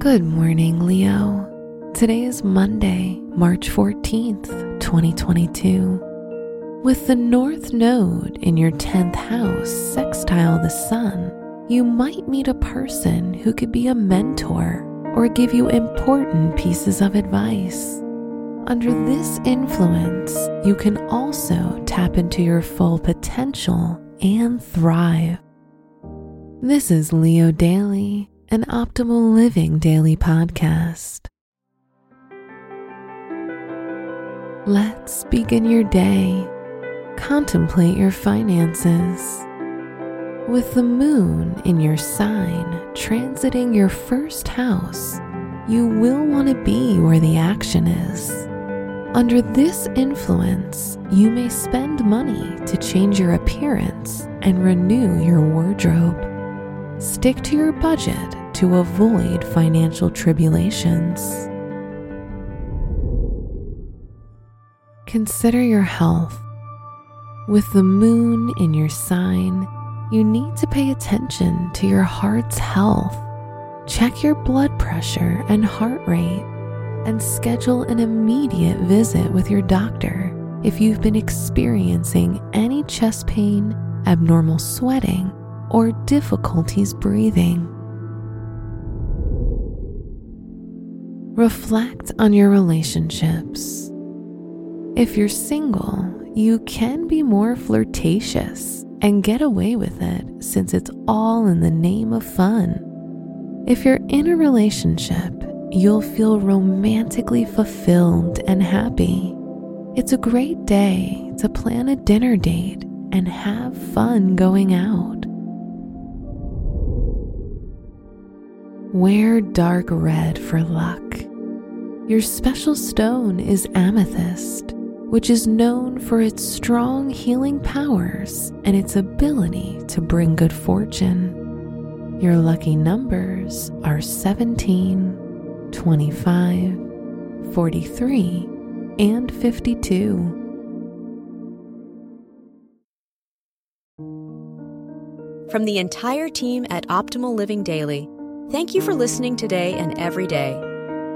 Good morning, Leo. Today is Monday, March 14th, 2022. With the North Node in your 10th house sextile the Sun, you might meet a person who could be a mentor or give you important pieces of advice. Under this influence, you can also tap into your full potential and thrive. This is Leo Daily, an optimal living daily podcast. Let's begin your day. Contemplate your finances. With the moon in your sign transiting your first house, you will want to be where the action is. Under this influence, you may spend money to change your appearance and renew your wardrobe. Stick to your budget to avoid financial tribulations. Consider your health. With the moon in your sign, you need to pay attention to your heart's health. Check your blood pressure and heart rate, and schedule an immediate visit with your doctor if you've been experiencing any chest pain, abnormal sweating, or difficulties breathing. Reflect on your relationships. If you're single, you can be more flirtatious and get away with it since it's all in the name of fun. If you're in a relationship, you'll feel romantically fulfilled and happy. It's a great day to plan a dinner date and have fun going out. Wear dark red for luck. Your special stone is amethyst, which is known for its strong healing powers and its ability to bring good fortune. Your lucky numbers are 17, 25, 43, and 52. From the entire team at Optimal Living Daily, thank you for listening today and every day.